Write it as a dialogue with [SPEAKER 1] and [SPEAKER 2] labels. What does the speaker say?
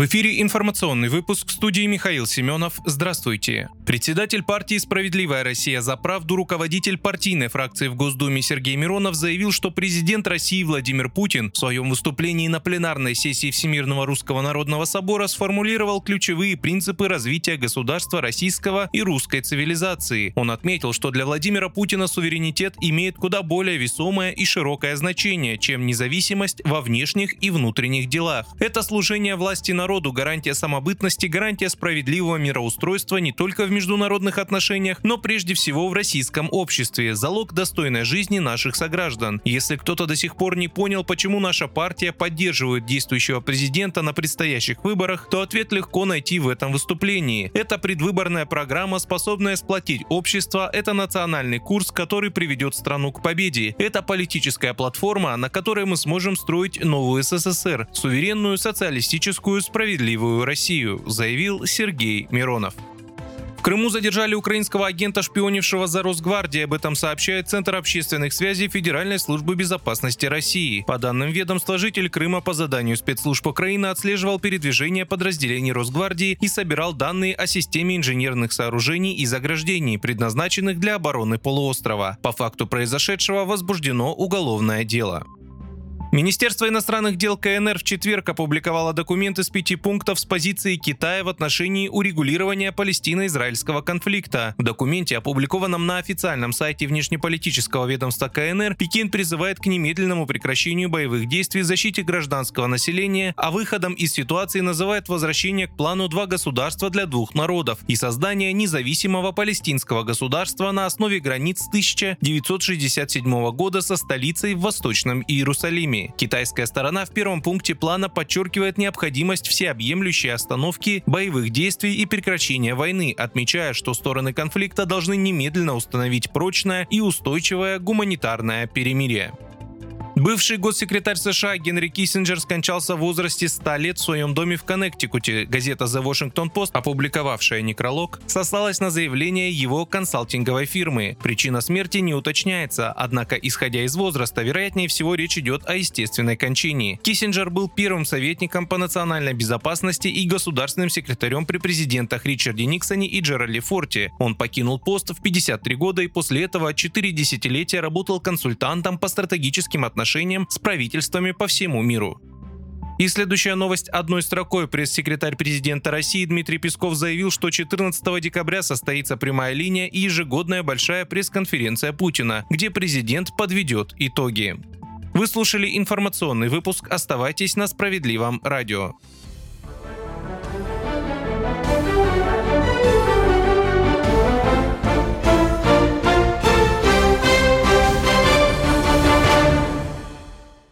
[SPEAKER 1] В эфире информационный выпуск в студии Михаил Семенов. Здравствуйте. Председатель партии «Справедливая Россия за правду», руководитель партийной фракции в Госдуме Сергей Миронов заявил, что президент России Владимир Путин в своем выступлении на пленарной сессии Всемирного Русского Народного Собора сформулировал ключевые принципы развития государства российского и русской цивилизации. Он отметил, что для Владимира Путина суверенитет имеет куда более весомое и широкое значение, чем независимость во внешних и внутренних делах. Это служение власти народу народу, гарантия самобытности, гарантия справедливого мироустройства не только в международных отношениях, но прежде всего в российском обществе, залог достойной жизни наших сограждан. Если кто-то до сих пор не понял, почему наша партия поддерживает действующего президента на предстоящих выборах, то ответ легко найти в этом выступлении. Это предвыборная программа, способная сплотить общество, это национальный курс, который приведет страну к победе. Это политическая платформа, на которой мы сможем строить новую СССР, суверенную, социалистическую, справедливую справедливую Россию, заявил Сергей Миронов. В Крыму задержали украинского агента, шпионившего за Росгвардией. Об этом сообщает Центр общественных связей Федеральной службы безопасности России. По данным ведомства, житель Крыма по заданию спецслужб Украины отслеживал передвижение подразделений Росгвардии и собирал данные о системе инженерных сооружений и заграждений, предназначенных для обороны полуострова. По факту произошедшего возбуждено уголовное дело. Министерство иностранных дел КНР в четверг опубликовало документы с пяти пунктов с позицией Китая в отношении урегулирования палестино-израильского конфликта. В документе, опубликованном на официальном сайте внешнеполитического ведомства КНР, Пекин призывает к немедленному прекращению боевых действий, защите гражданского населения, а выходом из ситуации называет возвращение к плану «два государства для двух народов» и создание независимого палестинского государства на основе границ 1967 года со столицей в Восточном Иерусалиме. Китайская сторона в первом пункте плана подчеркивает необходимость всеобъемлющей остановки боевых действий и прекращения войны, отмечая, что стороны конфликта должны немедленно установить прочное и устойчивое гуманитарное перемирие. Бывший госсекретарь США Генри Киссинджер скончался в возрасте 100 лет в своем доме в Коннектикуте. Газета The Washington Post, опубликовавшая некролог, сослалась на заявление его консалтинговой фирмы. Причина смерти не уточняется, однако, исходя из возраста, вероятнее всего речь идет о естественной кончине. Киссинджер был первым советником по национальной безопасности и государственным секретарем при президентах Ричарде Никсоне и Джералде Форте. Он покинул пост в 53 года и после этого 4 десятилетия работал консультантом по стратегическим отношениям отношениям с правительствами по всему миру. И следующая новость одной строкой. Пресс-секретарь президента России Дмитрий Песков заявил, что 14 декабря состоится прямая линия и ежегодная большая пресс-конференция Путина, где президент подведет итоги. Вы слушали информационный выпуск. Оставайтесь на справедливом радио.